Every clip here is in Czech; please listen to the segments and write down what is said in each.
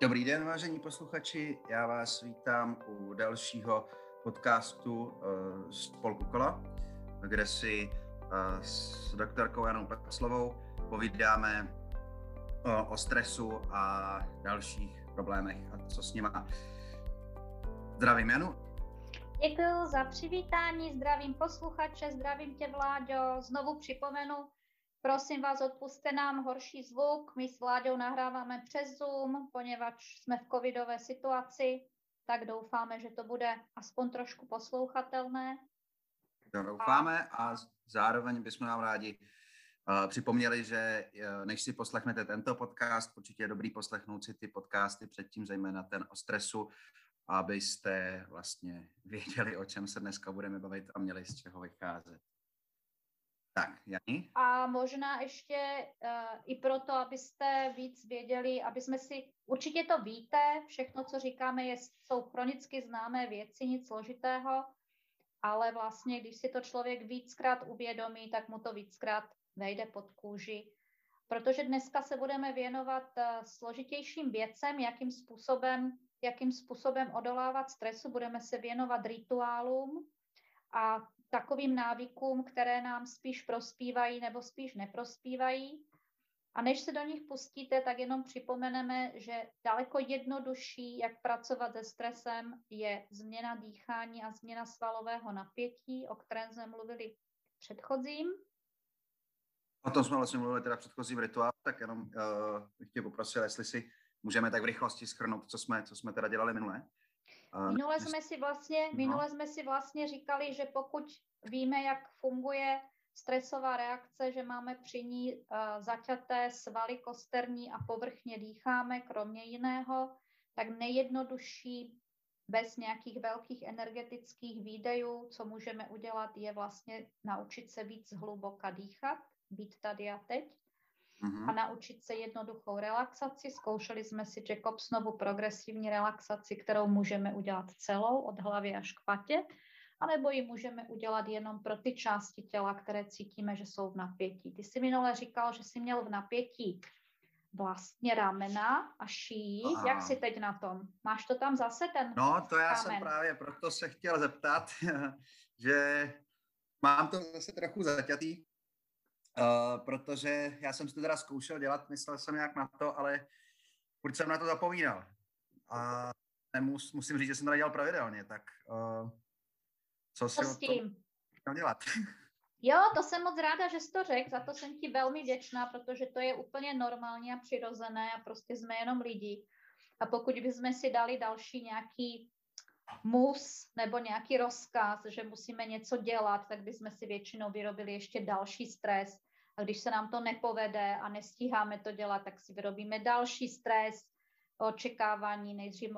Dobrý den, vážení posluchači. Já vás vítám u dalšího podcastu uh, Spolku Kola, kde si uh, s doktorkou Janou Peclovou povídáme uh, o stresu a dalších problémech a co s nima. Zdravím Janu. Děkuji za přivítání, zdravím posluchače, zdravím tě Vláďo. Znovu připomenu, Prosím vás, odpuste nám horší zvuk. My s Vláďou nahráváme přes Zoom, poněvadž jsme v covidové situaci, tak doufáme, že to bude aspoň trošku poslouchatelné. To doufáme a zároveň bychom vám rádi uh, připomněli, že uh, než si poslechnete tento podcast, určitě je dobrý poslechnout si ty podcasty předtím, zejména ten o stresu, abyste vlastně věděli, o čem se dneska budeme bavit a měli z čeho vycházet. Tak, Jani? A možná ještě uh, i proto, abyste víc věděli, aby jsme si, určitě to víte, všechno, co říkáme, je, jsou chronicky známé věci, nic složitého, ale vlastně, když si to člověk víckrát uvědomí, tak mu to víckrát vejde pod kůži. Protože dneska se budeme věnovat uh, složitějším věcem, jakým způsobem, jakým způsobem odolávat stresu, budeme se věnovat rituálům a takovým návykům, které nám spíš prospívají nebo spíš neprospívají. A než se do nich pustíte, tak jenom připomeneme, že daleko jednodušší, jak pracovat se stresem, je změna dýchání a změna svalového napětí, o kterém jsme mluvili předchozím. O tom jsme vlastně mluvili teda předchozím rituál, tak jenom uh, bych tě poprosil, jestli si můžeme tak v rychlosti schrnout, co jsme, co jsme teda dělali minule. Minule jsme si vlastně, no. minule jsme si vlastně říkali, že pokud víme, jak funguje stresová reakce, že máme při ní uh, zaťaté svaly kosterní a povrchně dýcháme, kromě jiného, tak nejjednodušší bez nějakých velkých energetických výdejů, co můžeme udělat, je vlastně naučit se víc hluboka dýchat, být tady a teď. A naučit se jednoduchou relaxaci. Zkoušeli jsme si Jacobsnovu progresivní relaxaci, kterou můžeme udělat celou od hlavy až k patě, anebo ji můžeme udělat jenom pro ty části těla, které cítíme, že jsou v napětí. Ty jsi minule říkal, že jsi měl v napětí vlastně ramena a šíjí. Aha. Jak jsi teď na tom? Máš to tam zase ten No, to já kamen. jsem právě proto se chtěl zeptat, že mám to zase trochu zaťatý, Uh, protože já jsem si to teda zkoušel dělat, myslel jsem nějak na to, ale furt jsem na to zapomínal. A nemus, musím říct, že jsem to dělal pravidelně, tak uh, co si s tím? to dělat? Jo, to jsem moc ráda, že jsi to řekl, za to jsem ti velmi vděčná, protože to je úplně normální a přirozené a prostě jsme jenom lidi. A pokud bychom si dali další nějaký mus nebo nějaký rozkaz, že musíme něco dělat, tak bychom si většinou vyrobili ještě další stres a když se nám to nepovede a nestíháme to dělat, tak si vyrobíme další stres, očekávání, nejdřív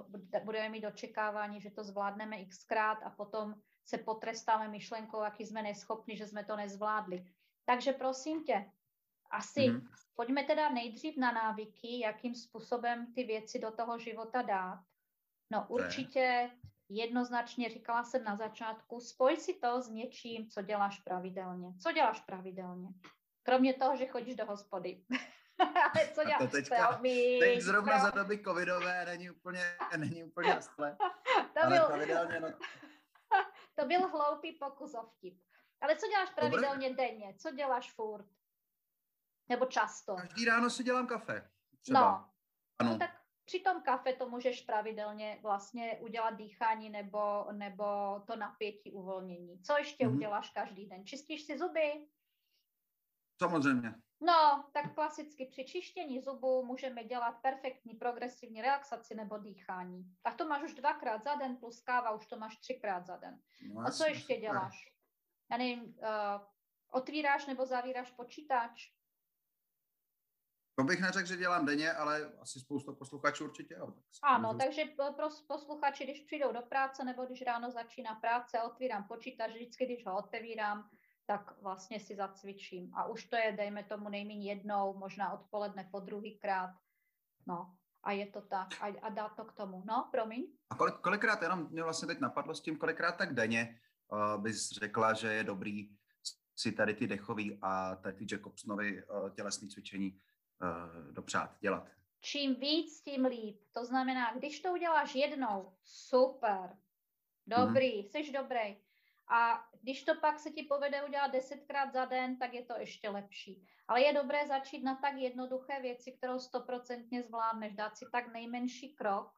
budeme mít očekávání, že to zvládneme xkrát a potom se potrestáme myšlenkou, jaký jsme neschopni, že jsme to nezvládli. Takže prosím tě, asi mm-hmm. pojďme teda nejdřív na návyky, jakým způsobem ty věci do toho života dát. No určitě jednoznačně říkala jsem na začátku, spoj si to s něčím, co děláš pravidelně. Co děláš pravidelně? Kromě toho, že chodíš do hospody. Ale co děláš? To teďka, teď zrovna za doby covidové není úplně, není úplně jasné. to ale byl, pravidelně, no... to byl hloupý pokus o vtip. Ale co děláš pravidelně Dobre. denně? Co děláš furt? Nebo často? Každý ráno si dělám kafe. Třeba. No. Ano. no, tak při tom kafe to můžeš pravidelně vlastně udělat dýchání nebo, nebo to napětí uvolnění. Co ještě mm-hmm. uděláš každý den? Čistíš si zuby? Samozřejmě. No, tak klasicky při čištění zubů můžeme dělat perfektní progresivní relaxaci nebo dýchání. Tak to máš už dvakrát za den, plus káva už to máš třikrát za den. No, A co ještě děláš? Já nevím, uh, otvíráš nebo zavíráš počítač? To bych neřekl, že dělám denně, ale asi spousta posluchačů určitě. Jo. Ano, takže pro posluchači, když přijdou do práce nebo když ráno začíná práce, otvírám počítač, vždycky, když ho otevírám, tak vlastně si zacvičím. A už to je, dejme tomu, nejméně jednou, možná odpoledne po druhýkrát. No, a je to tak. A, a dá to k tomu. No, promiň. A kolik, kolikrát, jenom mě vlastně teď napadlo s tím, kolikrát tak denně uh, bys řekla, že je dobrý si tady ty dechový a tady ty Jacobsonovy uh, tělesné cvičení uh, dopřát, dělat? čím víc, tím líp. To znamená, když to uděláš jednou, super, dobrý, mm. jsi dobrý. A když to pak se ti povede udělat desetkrát za den, tak je to ještě lepší. Ale je dobré začít na tak jednoduché věci, kterou stoprocentně zvládneš, dát si tak nejmenší krok.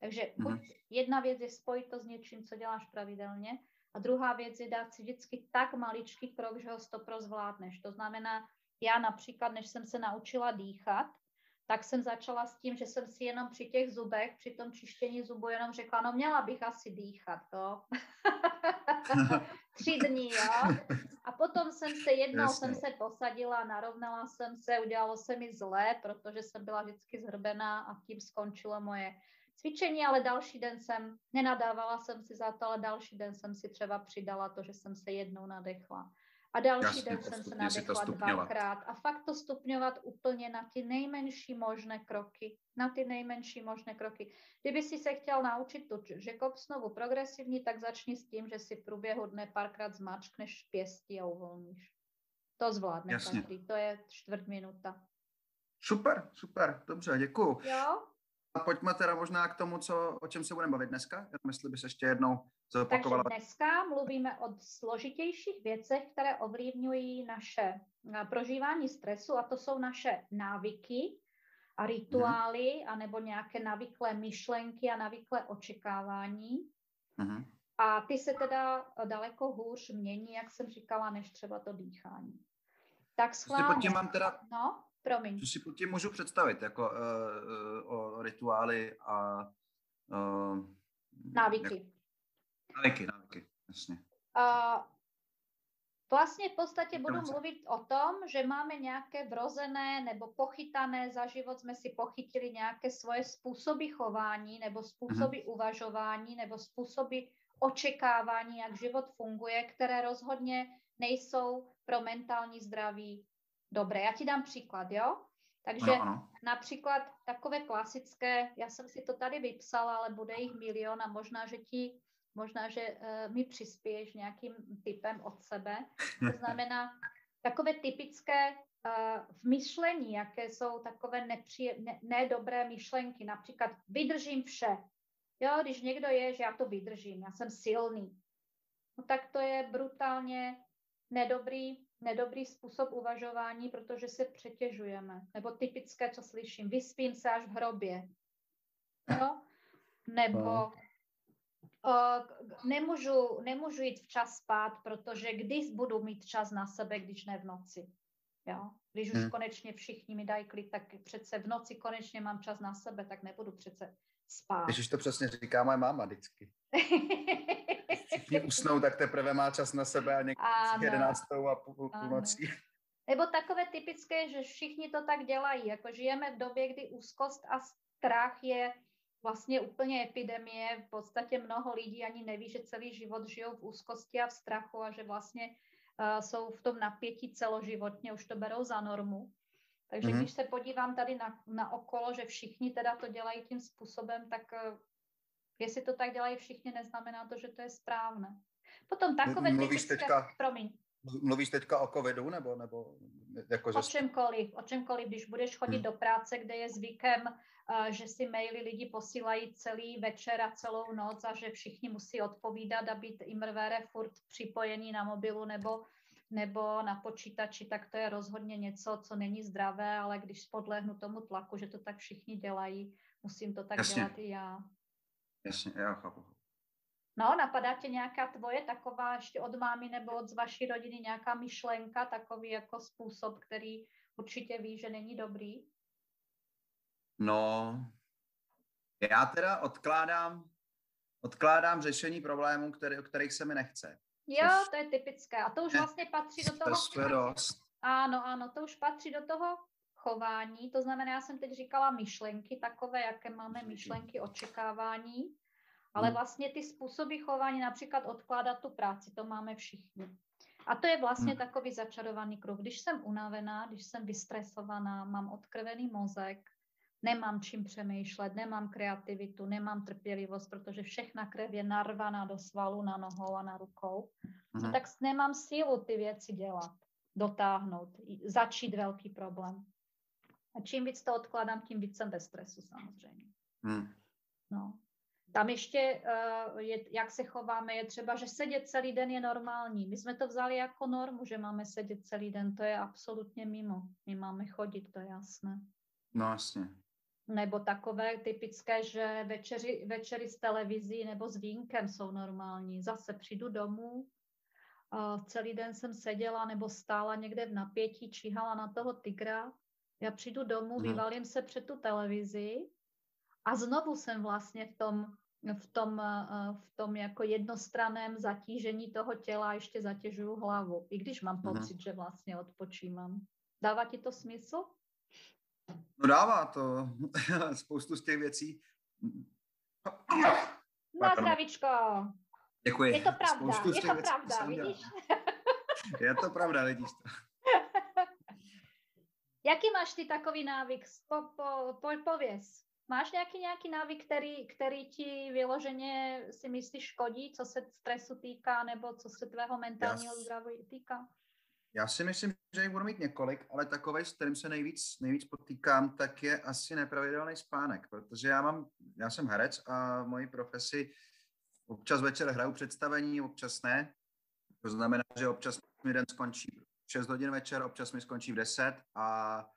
Takže mm. buď jedna věc je spojit to s něčím, co děláš pravidelně, a druhá věc je dát si vždycky tak maličký krok, že ho stopro zvládneš. To znamená, já například, než jsem se naučila dýchat, tak jsem začala s tím, že jsem si jenom při těch zubech, při tom čištění zubu jenom řekla, no měla bych asi dýchat, to. Tři dní, jo. A potom jsem se jednou Jasně. jsem se posadila, narovnala jsem se, udělalo se mi zle, protože jsem byla vždycky zhrbená a tím skončilo moje cvičení, ale další den jsem, nenadávala jsem si za to, ale další den jsem si třeba přidala to, že jsem se jednou nadechla. A další Jasně, den jsem se nadechla dvakrát. A fakt to stupňovat úplně na ty nejmenší možné kroky. Na ty nejmenší možné kroky. Kdyby si se chtěl naučit tu žekopsnovu progresivní, tak začni s tím, že si v průběhu dne párkrát zmačkneš pěstí a uvolníš. To zvládne Jasně. každý. To je čtvrt minuta. Super, super, dobře, děkuju. Jo? A pojďme teda možná k tomu, co, o čem se budeme bavit dneska. Já myslím, bys ještě jednou zopakovala. Takže dneska mluvíme o složitějších věcech, které ovlivňují naše eh, prožívání stresu a to jsou naše návyky a rituály, hmm. anebo nějaké navyklé myšlenky a navyklé očekávání. Hmm. A ty se teda daleko hůř mění, jak jsem říkala, než třeba to dýchání. Tak schválně. Pod tím mám teda, no? Promiň. Co si pod tím můžu představit, jako uh, uh, o rituály a... Uh, návyky. Jak, návyky, návyky, jasně. Uh, Vlastně v podstatě budu mluvit o tom, že máme nějaké vrozené nebo pochytané, za život jsme si pochytili nějaké svoje způsoby chování nebo způsoby uh-huh. uvažování nebo způsoby očekávání, jak život funguje, které rozhodně nejsou pro mentální zdraví dobré. Já ti dám příklad, jo? Takže ano. například takové klasické, já jsem si to tady vypsala, ale bude jich milion a možná, že ti, možná, že uh, mi přispěješ nějakým typem od sebe. To znamená takové typické uh, v myšlení, jaké jsou takové nepříje, ne, nedobré myšlenky, například vydržím vše. Jo, když někdo je, že já to vydržím, já jsem silný, no tak to je brutálně nedobrý nedobrý způsob uvažování, protože se přetěžujeme. Nebo typické, co slyším, vyspím se až v hrobě. Jo? Nebo uh, nemůžu, nemůžu jít včas spát, protože když budu mít čas na sebe, když ne v noci. Jo? Když už hmm. konečně všichni mi dají klid, tak přece v noci konečně mám čas na sebe, tak nebudu přece spát. Když už to přesně říká moje máma vždycky. všichni usnou, tak teprve má čas na sebe a někdy jedenáctou a půl, půlnocí. Nebo takové typické, že všichni to tak dělají. Jako žijeme v době, kdy úzkost a strach je vlastně úplně epidemie. V podstatě mnoho lidí ani neví, že celý život žijou v úzkosti a v strachu a že vlastně uh, jsou v tom napětí celoživotně, už to berou za normu. Takže mm-hmm. když se podívám tady na, na okolo, že všichni teda to dělají tím způsobem, tak uh, Jestli to tak dělají všichni, neznamená to, že to je správné. Potom takové Mluvíš typické... Teďka, promiň. Mluvíš teďka o covidu, nebo, nebo jako. O čemkoliv, o čemkoliv, když budeš chodit hmm. do práce, kde je zvykem, uh, že si maily lidi posílají celý večer a celou noc a že všichni musí odpovídat a být imrvére furt připojený na mobilu nebo, nebo na počítači, tak to je rozhodně něco, co není zdravé, ale když podlehnu tomu tlaku, že to tak všichni dělají, musím to tak Jasně. dělat i já. Jasně, já chápu. No, napadá tě nějaká tvoje taková ještě od mámy nebo od z vaší rodiny nějaká myšlenka, takový jako způsob, který určitě ví, že není dobrý? No, já teda odkládám, odkládám řešení problémů, který, o kterých se mi nechce. Jo, to je typické. A to už vlastně patří do toho... To dost. Ano, ano, to už patří do toho chování, to znamená, já jsem teď říkala myšlenky takové, jaké máme myšlenky, očekávání, ale hmm. vlastně ty způsoby chování, například odkládat tu práci, to máme všichni. A to je vlastně hmm. takový začarovaný kruh. Když jsem unavená, když jsem vystresovaná, mám odkrvený mozek, nemám čím přemýšlet, nemám kreativitu, nemám trpělivost, protože všechna krev je narvaná do svalu na nohou a na rukou, no, tak nemám sílu ty věci dělat, dotáhnout, začít velký problém. A čím víc to odkládám, tím víc jsem bez stresu samozřejmě. Hmm. No. Tam ještě, uh, je, jak se chováme, je třeba, že sedět celý den je normální. My jsme to vzali jako normu, že máme sedět celý den. To je absolutně mimo. My máme chodit, to je jasné. No jasně. Nebo takové typické, že večeři, večery s televizí nebo s vínkem jsou normální. Zase přijdu domů, uh, celý den jsem seděla nebo stála někde v napětí, číhala na toho tygra. Já přijdu domů, hmm. vyvalím se před tu televizi a znovu jsem vlastně v tom v tom, eh, v tom jako jednostraném zatížení toho těla ještě zatěžuju hlavu, i když mám pocit, mm. že vlastně odpočívám. Dává ti to smysl? No dává to. Spoustu z těch věcí. Na zdravíčko. Děkuji. Je to pravda, je to pravda, vidíš? je to pravda, vidíš to. Jaký máš ty takový návyk? Po, po, po, pověz. Máš nějaký nějaký návyk, který, který ti vyloženě si myslíš škodí, co se stresu týká, nebo co se tvého mentálního zdraví týká? Já si myslím, že jich budu mít několik, ale takový, s kterým se nejvíc, nejvíc potýkám, tak je asi nepravidelný spánek, protože já mám, já jsem herec a v mojí profesi občas večer hraju představení, občas ne. To znamená, že občas mi den skončí 6 hodin večer, občas mi skončí v 10 a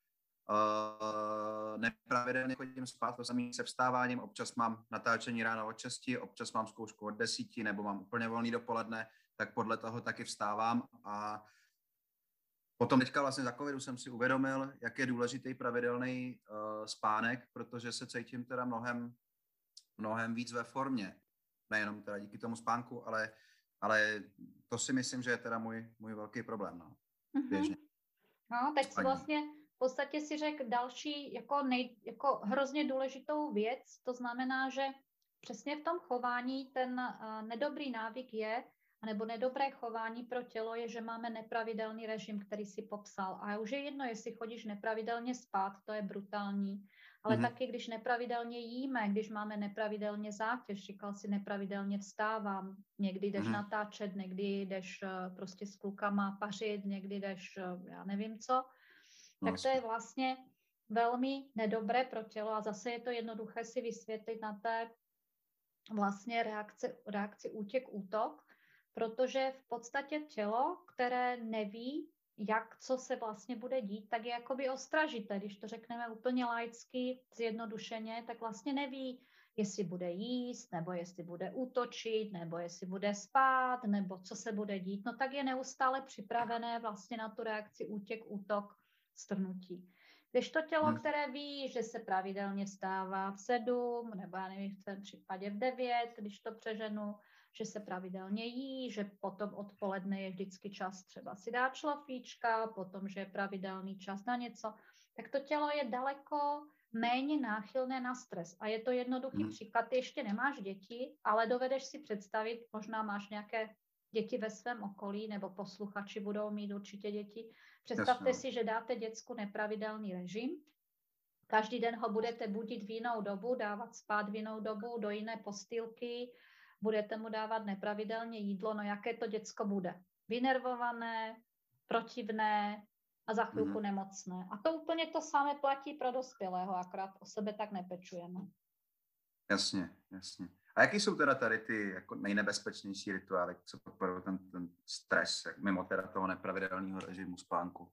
Uh, nepravidelně chodím spát, to samé se vstáváním, občas mám natáčení ráno od 6, občas mám zkoušku od 10, nebo mám úplně volný dopoledne, tak podle toho taky vstávám a potom teďka vlastně za covidu jsem si uvědomil, jak je důležitý pravidelný uh, spánek, protože se cítím teda mnohem, mnohem víc ve formě. Nejenom teda díky tomu spánku, ale, ale to si myslím, že je teda můj, můj velký problém. No, mm-hmm. běžně. No, teď si vlastně v podstatě si řekl další jako, nej, jako hrozně důležitou věc, to znamená, že přesně v tom chování ten uh, nedobrý návyk je, nebo nedobré chování pro tělo je, že máme nepravidelný režim, který si popsal. A už je jedno, jestli chodíš nepravidelně spát, to je brutální, ale mm-hmm. taky, když nepravidelně jíme, když máme nepravidelně zátěž, říkal si nepravidelně vstávám, někdy jdeš mm-hmm. natáčet, někdy jdeš uh, prostě s klukama pařit, někdy jdeš, uh, já nevím co, No, tak to je vlastně velmi nedobré pro tělo a zase je to jednoduché si vysvětlit na té vlastně reakci, reakci útěk, útok, protože v podstatě tělo, které neví, jak, co se vlastně bude dít, tak je jakoby ostražité. Když to řekneme úplně laicky, zjednodušeně, tak vlastně neví, jestli bude jíst, nebo jestli bude útočit, nebo jestli bude spát, nebo co se bude dít, no tak je neustále připravené vlastně na tu reakci útěk, útok strnutí. Když to tělo, hmm. které ví, že se pravidelně vstává v sedm, nebo já nevím, v tom případě v devět, když to přeženu, že se pravidelně jí, že potom odpoledne je vždycky čas třeba si dát šlofíčka, potom, že je pravidelný čas na něco, tak to tělo je daleko méně náchylné na stres. A je to jednoduchý hmm. příklad, ty ještě nemáš děti, ale dovedeš si představit, možná máš nějaké děti ve svém okolí, nebo posluchači budou mít určitě děti. Představte Jasně. si, že dáte děcku nepravidelný režim, každý den ho budete budit v jinou dobu, dávat spát v jinou dobu, do jiné postýlky, budete mu dávat nepravidelně jídlo, no jaké to děcko bude? Vynervované, protivné a za chvilku mm. nemocné. A to úplně to samé platí pro dospělého, akorát o sebe tak nepečujeme. Jasně, jasně. A jaký jsou teda tady ty jako nejnebezpečnější rituály, co podporují ten, ten stres, mimo teda toho nepravidelného režimu spánku?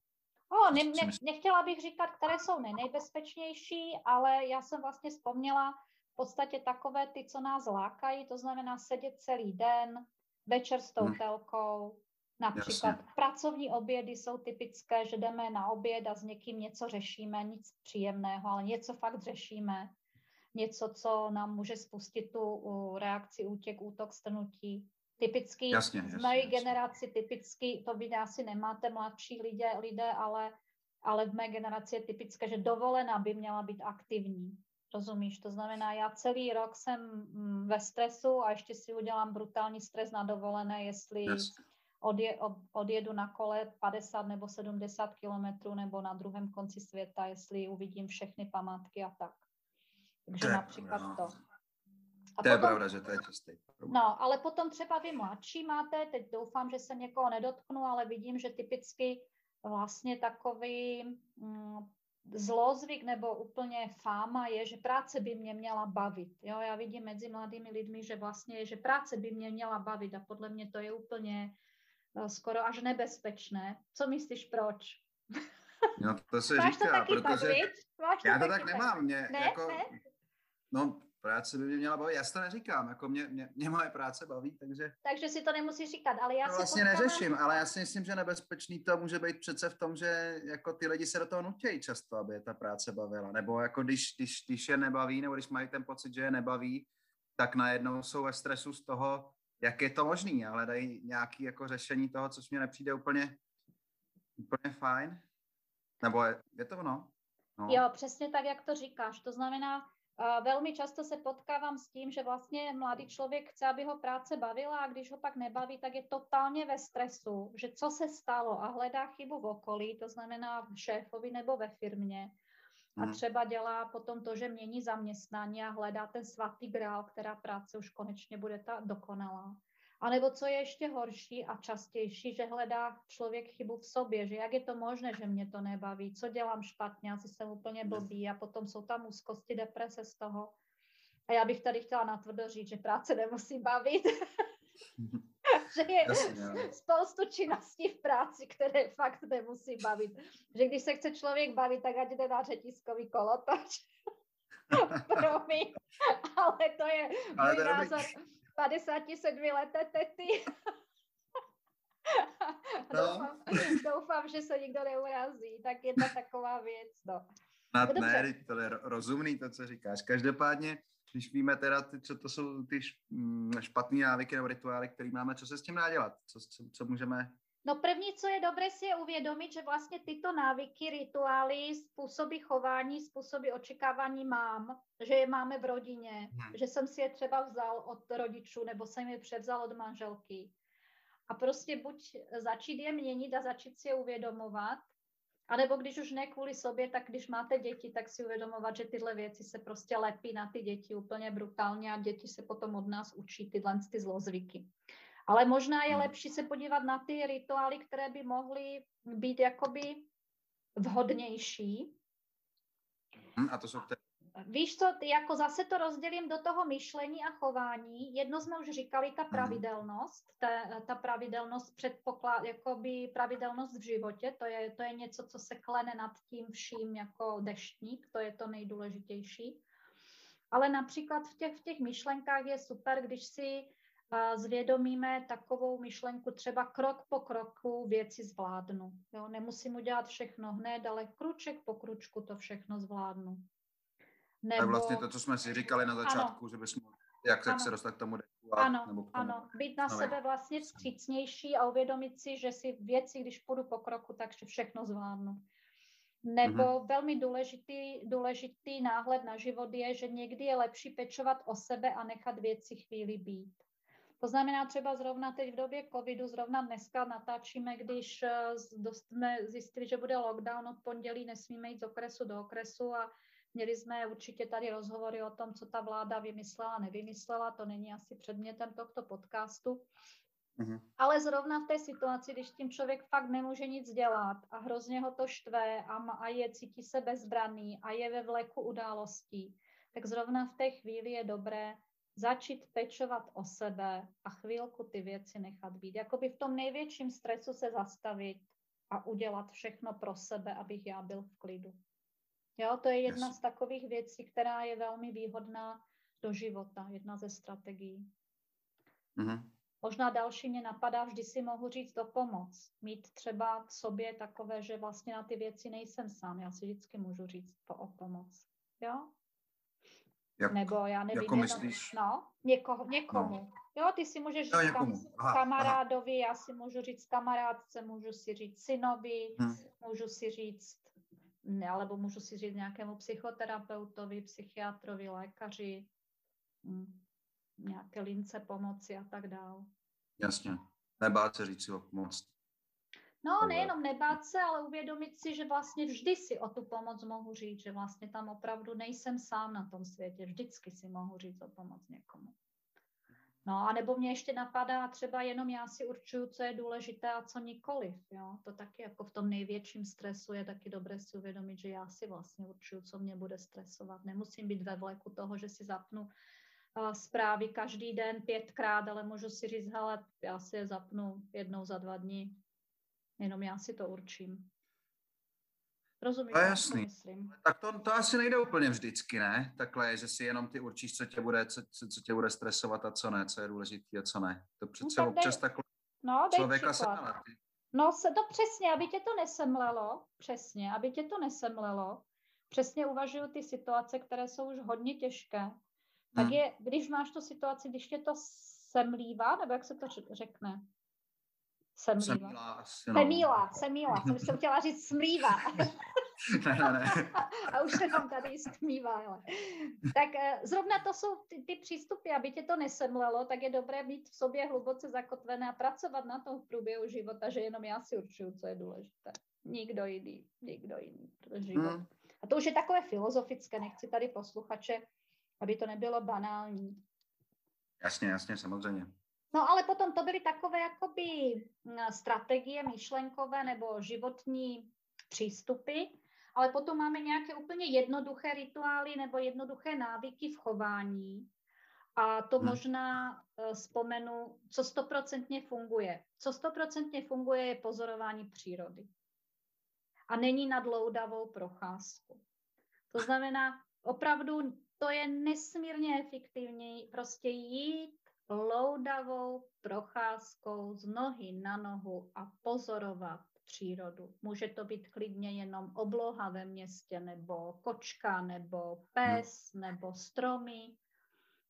O, ne, ne, nechtěla bych říkat, které jsou nejnebezpečnější, ale já jsem vlastně vzpomněla v podstatě takové ty, co nás lákají, to znamená sedět celý den, večer s tou hmm. telkou, Například Jasně. pracovní obědy jsou typické, že jdeme na oběd a s někým něco řešíme, nic příjemného, ale něco fakt řešíme něco, co nám může spustit tu reakci útěk, útok, strnutí. Typicky jasně, jasně, v mé generaci, typicky, to vy asi nemáte mladší lidé, lidé ale, ale v mé generaci je typické, že dovolená by měla být aktivní. Rozumíš? To znamená, já celý rok jsem mm, ve stresu a ještě si udělám brutální stres na dovolené, jestli odje, od, odjedu na kole 50 nebo 70 kilometrů nebo na druhém konci světa, jestli uvidím všechny památky a tak. Takže to například no. to. A to je potom, pravda, že to je čistý. No, ale potom třeba vy mladší máte, teď doufám, že se někoho nedotknu, ale vidím, že typicky vlastně takový, mm, zlozvyk nebo úplně fáma je, že práce by mě měla bavit. Jo, já vidím mezi mladými lidmi, že vlastně, že práce by mě měla bavit a podle mě to je úplně uh, skoro až nebezpečné. Co myslíš, proč? No to se Máš říká, to taky protože Máš to já to taky tak nemám. Mě, Ne, jako, ne? No, práce by mě měla bavit. Já si to neříkám, jako mě, mě, mě moje práce baví, takže Takže si to nemusíš říkat, ale já to se vlastně potkávám- neřeším, ale já si myslím, že nebezpečný to může být přece v tom, že jako ty lidi se do toho nutějí často, aby je ta práce bavila. Nebo jako když, když, když je nebaví, nebo když mají ten pocit, že je nebaví, tak najednou jsou ve stresu z toho, jak je to možný a hledají nějaké jako řešení toho, což mě nepřijde úplně, úplně fajn. Nebo je, je to ono? No. Jo, přesně tak, jak to říkáš. To znamená, velmi často se potkávám s tím, že vlastně mladý člověk chce, aby ho práce bavila a když ho pak nebaví, tak je totálně ve stresu, že co se stalo a hledá chybu v okolí, to znamená v šéfovi nebo ve firmě. A Mhm. třeba dělá potom to, že mění zaměstnání a hledá ten svatý grál, která práce už konečně bude ta dokonalá. A nebo co je ještě horší a častější, že hledá člověk chybu v sobě, že jak je to možné, že mě to nebaví, co dělám špatně, asi jsem úplně blbý a potom jsou tam úzkosti, deprese z toho. A já bych tady chtěla natvrdo říct, že práce nemusí bavit, že je spoustu činností v práci, které fakt nemusí bavit. Že když se chce člověk bavit, tak ať jde na řetiskový kolotoč. Promiň, ale to je Ale můj to je dobrý. Názor 57 leté tety. No. doufám, doufám, že se nikdo neurazí. Tak jedna taková věc. No. Snad No ne, teď to je ro- rozumný to, co říkáš. Každopádně, když víme teda, ty, co to jsou ty mm, špatné návyky nebo rituály, které máme, co se s tím dá dělat? Co, co, co můžeme... No první, co je dobré si je uvědomit, že vlastně tyto návyky, rituály, způsoby chování, způsoby očekávání mám, že je máme v rodině, Hmm. že jsem si je třeba vzal od rodičů nebo jsem je převzal od manželky. A prostě buď začít je měnit a začít si je uvědomovat, anebo když už ne kvůli sobě, tak když máte děti, tak si uvědomovat, že tyhle věci se prostě lepí na ty děti úplně brutálně a děti se potom od nás učí tyhle ty zlozvyky. Ale možná je Hmm. lepší se podívat na ty rituály, které by mohly být jakoby vhodnější. Hm, a to jsou te... Víš co, ty jako zase to rozdělím do toho myšlení a chování. Jedno jsme už říkali, ta pravidelnost, ta, ta pravidelnost předpoklad, jakoby pravidelnost v životě, to je, to je něco, co se klene nad tím vším jako deštník, to je to nejdůležitější. Ale například v těch, v těch myšlenkách je super, když si zvědomíme takovou myšlenku, třeba krok po kroku věci zvládnu. Jo? Nemusím udělat všechno hned, ale kruček po kručku to všechno zvládnu. To je vlastně to, co jsme si říkali na začátku, že bychom, jak, jak Ano. se dostat k tomu deku a, ano, nebo k tomu. ano, být na No, sebe vlastně vstřícnější a uvědomit si, že si věci, když půjdu po kroku, takže všechno zvládnu. Nebo Mhm. velmi důležitý, důležitý náhled na život je, že někdy je lepší pečovat o sebe a nechat věci chvíli být. To znamená třeba zrovna teď v době covidu, zrovna dneska natáčíme, když eh, jsme zjistili, že bude lockdown od pondělí, nesmíme jít z okresu do okresu a měli jsme určitě tady rozhovory o tom, co ta vláda vymyslela, nevymyslela, to není asi předmětem tohto podcastu. Mhm. Ale zrovna v té situaci, když tím člověk fakt nemůže nic dělat a hrozně ho to štve a, a je, cítí se bezbraný a je ve vleku událostí, tak zrovna v té chvíli je dobré začít pečovat o sebe a chvílku ty věci nechat být. Jakoby v tom největším stresu se zastavit a udělat všechno pro sebe, abych já byl v klidu. Jo, to je jedna Jasně. z takových věcí, která je velmi výhodná do života, jedna ze strategií. Mhm. Možná další mě napadá, vždy si mohu říct o pomoc. Mít třeba v sobě takové, že vlastně na ty věci nejsem sám. Já si vždycky můžu říct po, o pomoc. Jo? Jak, Nebo já nevím. jako jenom- myslíš? No, někoho, někomu. Jo, ty si můžeš Jo, říct někomu. kam, Aha, kamarádovi, já si můžu říct kamarádce, můžu si říct synovi, Hm. můžu si říct, ne, alebo můžu si říct nějakému psychoterapeutovi, psychiatrovi, lékaři, hm, nějaké lince pomoci a tak dále. Jasně. Nebát se říct si o pomoc. No, nejenom nebát se, ale uvědomit si, že vlastně vždy si o tu pomoc mohu říct, že vlastně tam opravdu nejsem sám na tom světě. Vždycky si mohu říct o pomoc někomu. No a nebo mě ještě napadá třeba jenom já si určuju, co je důležité a co nikoliv. Jo? To taky jako v tom největším stresu je taky dobré si uvědomit, že já si vlastně určuju, co mě bude stresovat. Nemusím být ve vleku toho, že si zapnu uh, zprávy každý den pětkrát, ale můžu si říct, hele, já si je zapnu jednou za dva dny. Jenom já si to určím. Rozumíš, to je jasný. myslím? Tak to, to asi nejde úplně vždycky, ne? Takhle, že si jenom ty určíš, co tě bude, co, co, co tě bude stresovat a co ne, co je důležité a co ne. To přece no, občas dej, takhle no, člověka se No, se to přesně, aby tě to nesemlelo, přesně, aby tě to nesemlelo, přesně uvažuju ty situace, které jsou už hodně těžké, tak hmm. je, když máš tu situaci, když tě to semlívá, nebo jak se to řekne? Semlíva. Semíla, no. Semíla, semíla, jsem, jsem chtěla říct smlíva. ne, ne, ne. A už se nám tady stmívá. Ale. Tak eh, zrovna to jsou ty, ty přístupy, aby tě to nesemlelo, tak je dobré být v sobě hluboce zakotvené a pracovat na tom v průběhu života, že jenom já si určuju, co je důležité. Nikdo jiný, nikdo jiný. Život. Hmm. A to už je takové filozofické, nechci tady posluchače, aby to nebylo banální. Jasně, jasně, samozřejmě. No ale potom to byly takové jakoby mm, strategie myšlenkové nebo životní přístupy, ale potom máme nějaké úplně jednoduché rituály nebo jednoduché návyky v chování. A to hmm. možná uh, vzpomenu, co stoprocentně funguje. Co stoprocentně funguje je pozorování přírody. A není na dloudavou procházku. To znamená, opravdu to je nesmírně efektivní prostě jít loudavou procházkou z nohy na nohu a pozorovat přírodu. Může to být klidně jenom obloha ve městě, nebo kočka, nebo pes, nebo stromy,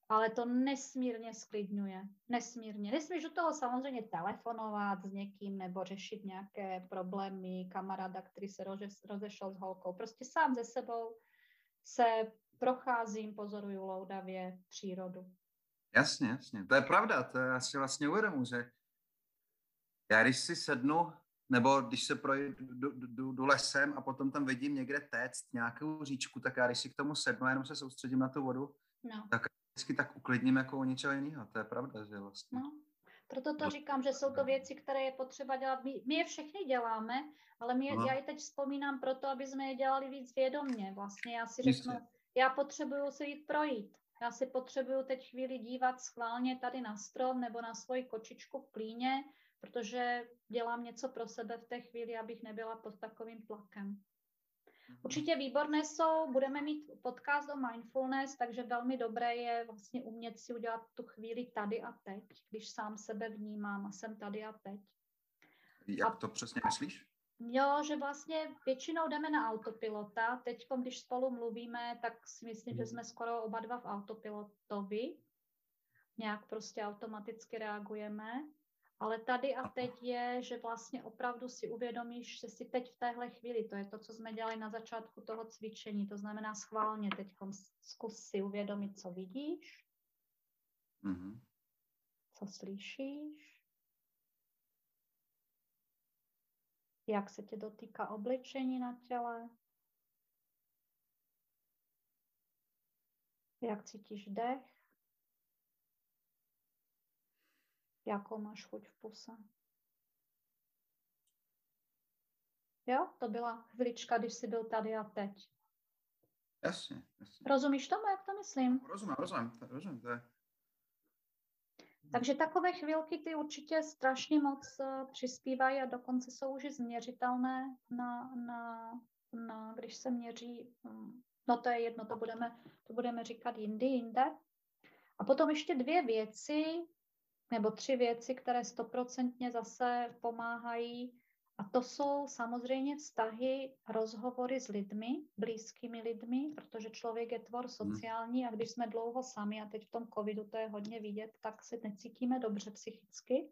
ale to nesmírně sklidňuje. Nesmírně. Nesmíš do toho samozřejmě telefonovat s někým nebo řešit nějaké problémy kamaráda, který se rozešel s holkou. Prostě sám ze sebou se procházím, pozoruju loudavě přírodu. Jasně, jasně. To je pravda, to já si vlastně uvědomu, že já když si sednu, nebo když se projdu do, do lesem a potom tam vidím někde téct nějakou říčku, tak já když si k tomu sednu a jenom se soustředím na tu vodu, no. tak vždycky tak uklidním jako u něčeho jiného. To je pravda, že vlastně. No. Proto to říkám, že jsou to věci, které je potřeba dělat. My, my je všechny děláme, ale my je, no. já je teď vzpomínám proto, aby jsme je dělali víc vědomně. Vlastně já si řeknu, já potřebuju se jít projít. Já si potřebuju teď chvíli dívat schválně tady na strom nebo na svoji kočičku v klíně, protože dělám něco pro sebe v té chvíli, abych nebyla pod takovým tlakem. Mhm. Určitě výborné jsou, budeme mít podcast o mindfulness, takže velmi dobré je vlastně umět si udělat tu chvíli tady a teď, když sám sebe vnímám a jsem tady a teď. Jak a, to přesně myslíš? Jo, že vlastně většinou jdeme na autopilota. Teď, když spolu mluvíme, tak si myslím, že hmm. jsme skoro oba dva v autopilotovi. Nějak prostě automaticky reagujeme. Ale tady a teď je, že vlastně opravdu si uvědomíš, že si teď v téhle chvíli, to je to, co jsme dělali na začátku toho cvičení, to znamená schválně teď zkus si uvědomit, co vidíš, mm-hmm. co slyšíš, jak se tě dotýká oblečení na těle, jak cítíš dech, jakou máš chuť v puse. Jo, to byla chvilička, když jsi byl tady a teď. Jasně, jasně. Rozumíš tomu, jak to myslím? Rozumím, rozumím, rozumím, to je, takže takové chvilky ty určitě strašně moc uh, přispívají a dokonce jsou už změřitelné, na, na, na, když se měří, um, no to je jedno, to budeme, to budeme říkat jindy, jinde. A potom ještě dvě věci, nebo tři věci, které stoprocentně zase pomáhají a to jsou samozřejmě vztahy, rozhovory s lidmi, blízkými lidmi, protože člověk je tvor hmm. sociální a když jsme dlouho sami, a teď v tom covidu to je hodně vidět, tak se necítíme dobře psychicky.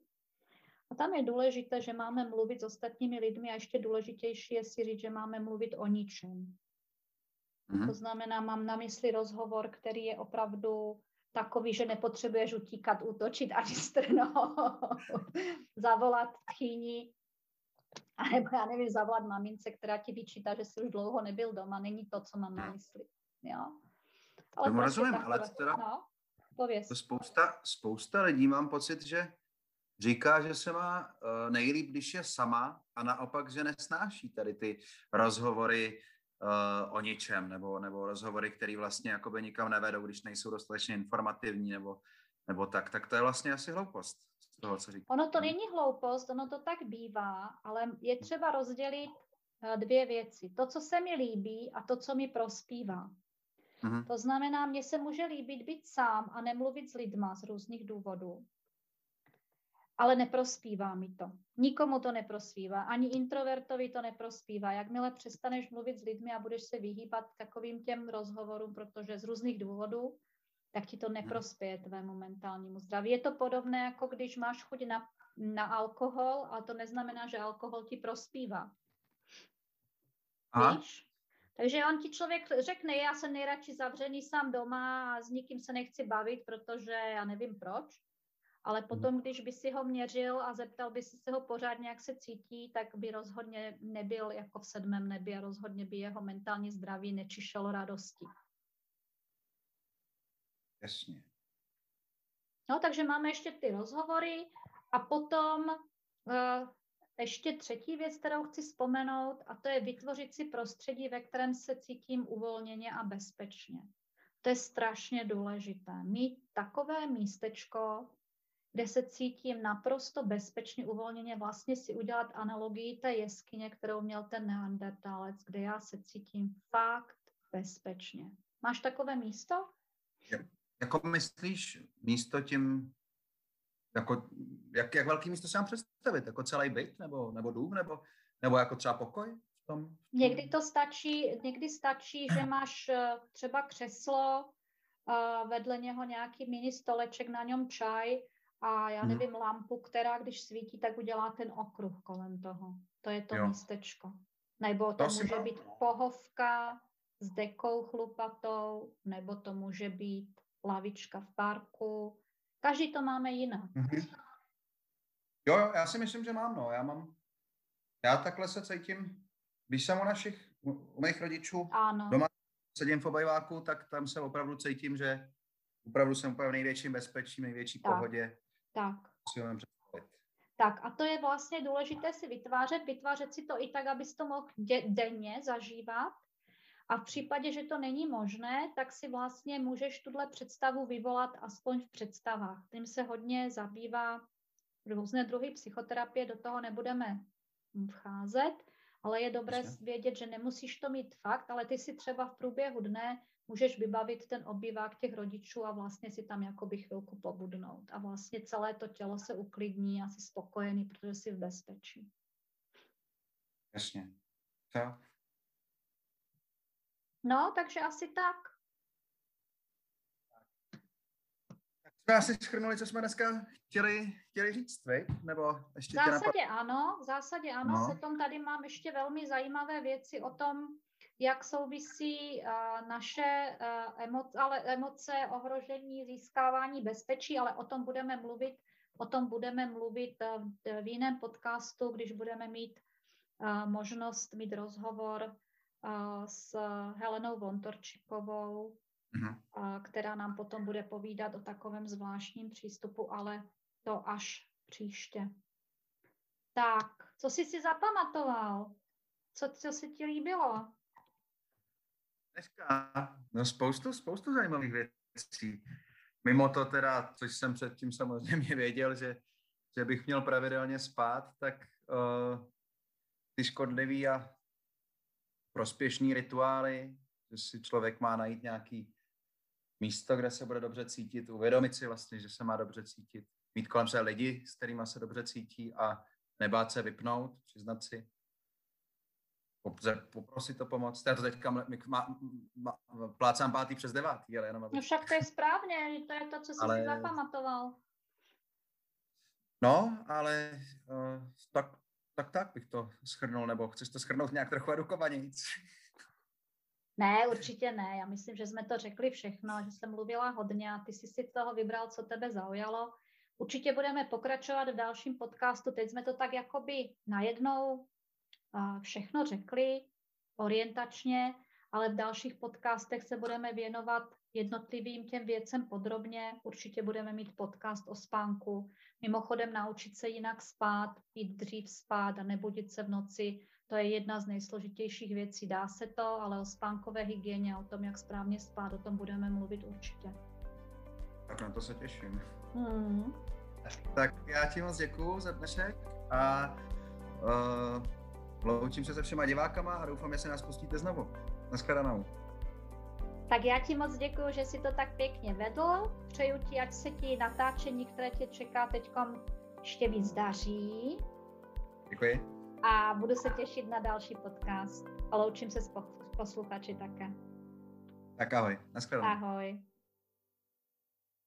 A tam je důležité, že máme mluvit s ostatními lidmi a ještě důležitější je si říct, že máme mluvit o ničem. Mm. To znamená, mám na mysli rozhovor, který je opravdu takový, že nepotřebuješ utíkat, útočit ani strnout, zavolat tchýni, a nebo já nevím, zavolat mamince, která ti vyčítá, že jsi už dlouho nebyl doma, není to, co mám na mysli. Jo? Ale Tomu prostě rozumím, ale teda, no? pověz. To spousta, spousta lidí mám pocit, že říká, že se má uh, nejlíp, když je sama a naopak, že nesnáší tady ty rozhovory uh, o ničem nebo, nebo rozhovory, které vlastně jakoby nikam nevedou, když nejsou dostatečně informativní nebo, nebo tak, tak to je vlastně asi hloupost z toho, co říká. Ono to není hloupost, ono to tak bývá, ale je třeba rozdělit uh, dvě věci. To, co se mi líbí a to, co mi prospívá. Mm-hmm. To znamená, mně se může líbit být sám a nemluvit s lidma z různých důvodů. Ale neprospívá mi to. Nikomu to neprospívá. Ani introvertovi to neprospívá. Jakmile přestaneš mluvit s lidmi a budeš se vyhýbat takovým těm rozhovorům, protože z různých důvodů, tak ti to mhm. neprospěje tvému mentálnímu zdraví. Je to podobné, jako když máš chuť na, na alkohol, ale to neznamená, že alkohol ti prospívá. Víš? Takže on ti člověk řekne, já jsem nejradši zavřený sám doma a s nikým se nechci bavit, protože já nevím proč. Ale hmm. potom, když by si ho měřil a zeptal by si se ho pořádně, jak se cítí, tak by rozhodně nebyl jako v sedmém nebi a rozhodně by jeho mentální zdraví nečišelo radosti. Jasně. No, takže máme ještě ty rozhovory a potom uh, ještě třetí věc, kterou chci vzpomenout, a to je vytvořit si prostředí, ve kterém se cítím uvolněně a bezpečně. To je strašně důležité. Mít takové místečko, kde se cítím naprosto bezpečně, uvolněně, vlastně si udělat analogii té jeskyně, kterou měl ten neandertálec, kde já se cítím fakt bezpečně. Máš takové místo? Jako myslíš místo tím jako, jak, jak velký místo si mám představit? Jako celý byt nebo, nebo dům nebo, nebo jako třeba pokoj? V tom, v tom? Někdy to stačí, někdy stačí, že máš eh, třeba křeslo, a vedle něho nějaký mini stoleček, na něm čaj a já mhm. nevím, hmm. lampu, která když svítí, tak udělá ten okruh kolem toho. To je to jo. místečko. Nebo to, to může být pohovka s dekou chlupatou, nebo to může být lavička v parku, Každý to máme jinak. Mm-hmm. Jo, jo, já si myslím, že mám, no. Já mám, já takhle se cítím, když jsem u našich, u mých rodičů ano. doma sedím v obajváku, tak tam se opravdu cítím, že opravdu jsem úplně v největším bezpečí, největší tak. pohodě. Tak. Tak a to je vlastně důležité si vytvářet, vytvářet si to i tak, abys to mohl de- denně zažívat a v případě, že to není možné, tak si vlastně můžeš tuhle představu vyvolat aspoň v představách. Tím se hodně zabývá různé druhy psychoterapie, do toho nebudeme vcházet, ale je dobré Jasně. vědět, že nemusíš to mít fakt, ale ty si třeba v průběhu dne můžeš vybavit ten obývák těch rodičů a vlastně si tam jakoby chvilku pobudnout. A vlastně celé to tělo se uklidní a jsi spokojený, protože jsi v bezpečí. Jasně. Tak. No, takže asi tak. Tak jsme asi schrnuli, co jsme dneska chtěli, chtěli říct, vej? Nebo ještě v zásadě ano, v zásadě ano. No. Potom tady mám ještě velmi zajímavé věci o tom, jak souvisí uh, naše uh, emoce, ale emoce, ohrožení, získávání bezpečí, ale o tom budeme mluvit, o tom budeme mluvit uh, v jiném podcastu, když budeme mít uh, možnost mít rozhovor s Helenou Vontorčikovou, uh-huh. která nám potom bude povídat o takovém zvláštním přístupu, ale to až příště. Tak, co jsi si zapamatoval? Co, co se ti líbilo? Dneska, no spoustu, spoustu zajímavých věcí. Mimo to teda, což jsem předtím samozřejmě věděl, že, že bych měl pravidelně spát, tak uh, ty škodlivý a prospěšný rituály, že si člověk má najít nějaký místo, kde se bude dobře cítit, uvědomit si vlastně, že se má dobře cítit, mít kolem se lidi, s kterými se dobře cítí a nebát se vypnout, přiznat si, poprosit o pomoc. Já to teďka má, má, má, plácám pátý přes devátý, ale jenom... Aby... No však to je správně, to je to, co jsi ale... si zapamatoval. No, ale uh, tak tak tak bych to schrnul, nebo chceš to schrnout nějak trochu edukovanějíc? Ne, určitě ne. Já myslím, že jsme to řekli všechno, že jsem mluvila hodně a ty jsi si toho vybral, co tebe zaujalo. Určitě budeme pokračovat v dalším podcastu. Teď jsme to tak jakoby najednou všechno řekli orientačně, ale v dalších podcastech se budeme věnovat jednotlivým těm věcem podrobně. Určitě budeme mít podcast o spánku. Mimochodem naučit se jinak spát, jít dřív spát a nebudit se v noci, to je jedna z nejsložitějších věcí. Dá se to, ale o spánkové hygieně, o tom, jak správně spát, o tom budeme mluvit určitě. Tak na to se těším. Hmm. Tak já ti moc děkuju za dnešek a uh, loučím se se všema divákama a doufám, že se nás pustíte znovu. Naschledanou. Tak já ti moc děkuji, že si to tak pěkně vedl. Přeju ti, ať se ti natáčení, které tě čeká teď ještě víc daří. Děkuji. A budu se těšit na další podcast. A loučím se s posluchači také. Tak ahoj. Naschledanou. Ahoj.